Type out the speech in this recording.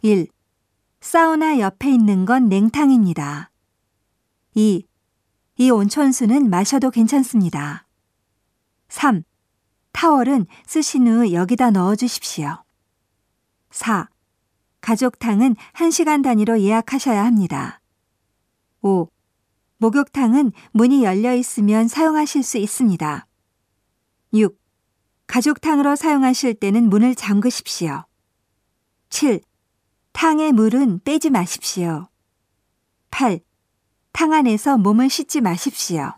1. 사우나 옆에 있는 건 냉탕입니다. 2. 이 온천수는 마셔도 괜찮습니다. 3. 타월은 쓰신 후 여기다 넣어 주십시오. 4. 가족탕은 1시간 단위로 예약하셔야 합니다. 5. 목욕탕은 문이 열려 있으면 사용하실 수 있습니다. 6. 가족탕으로 사용하실 때는 문을 잠그십시오. 7. 탕의 물은 빼지 마십시오. 8. 탕 안에서 몸을 씻지 마십시오.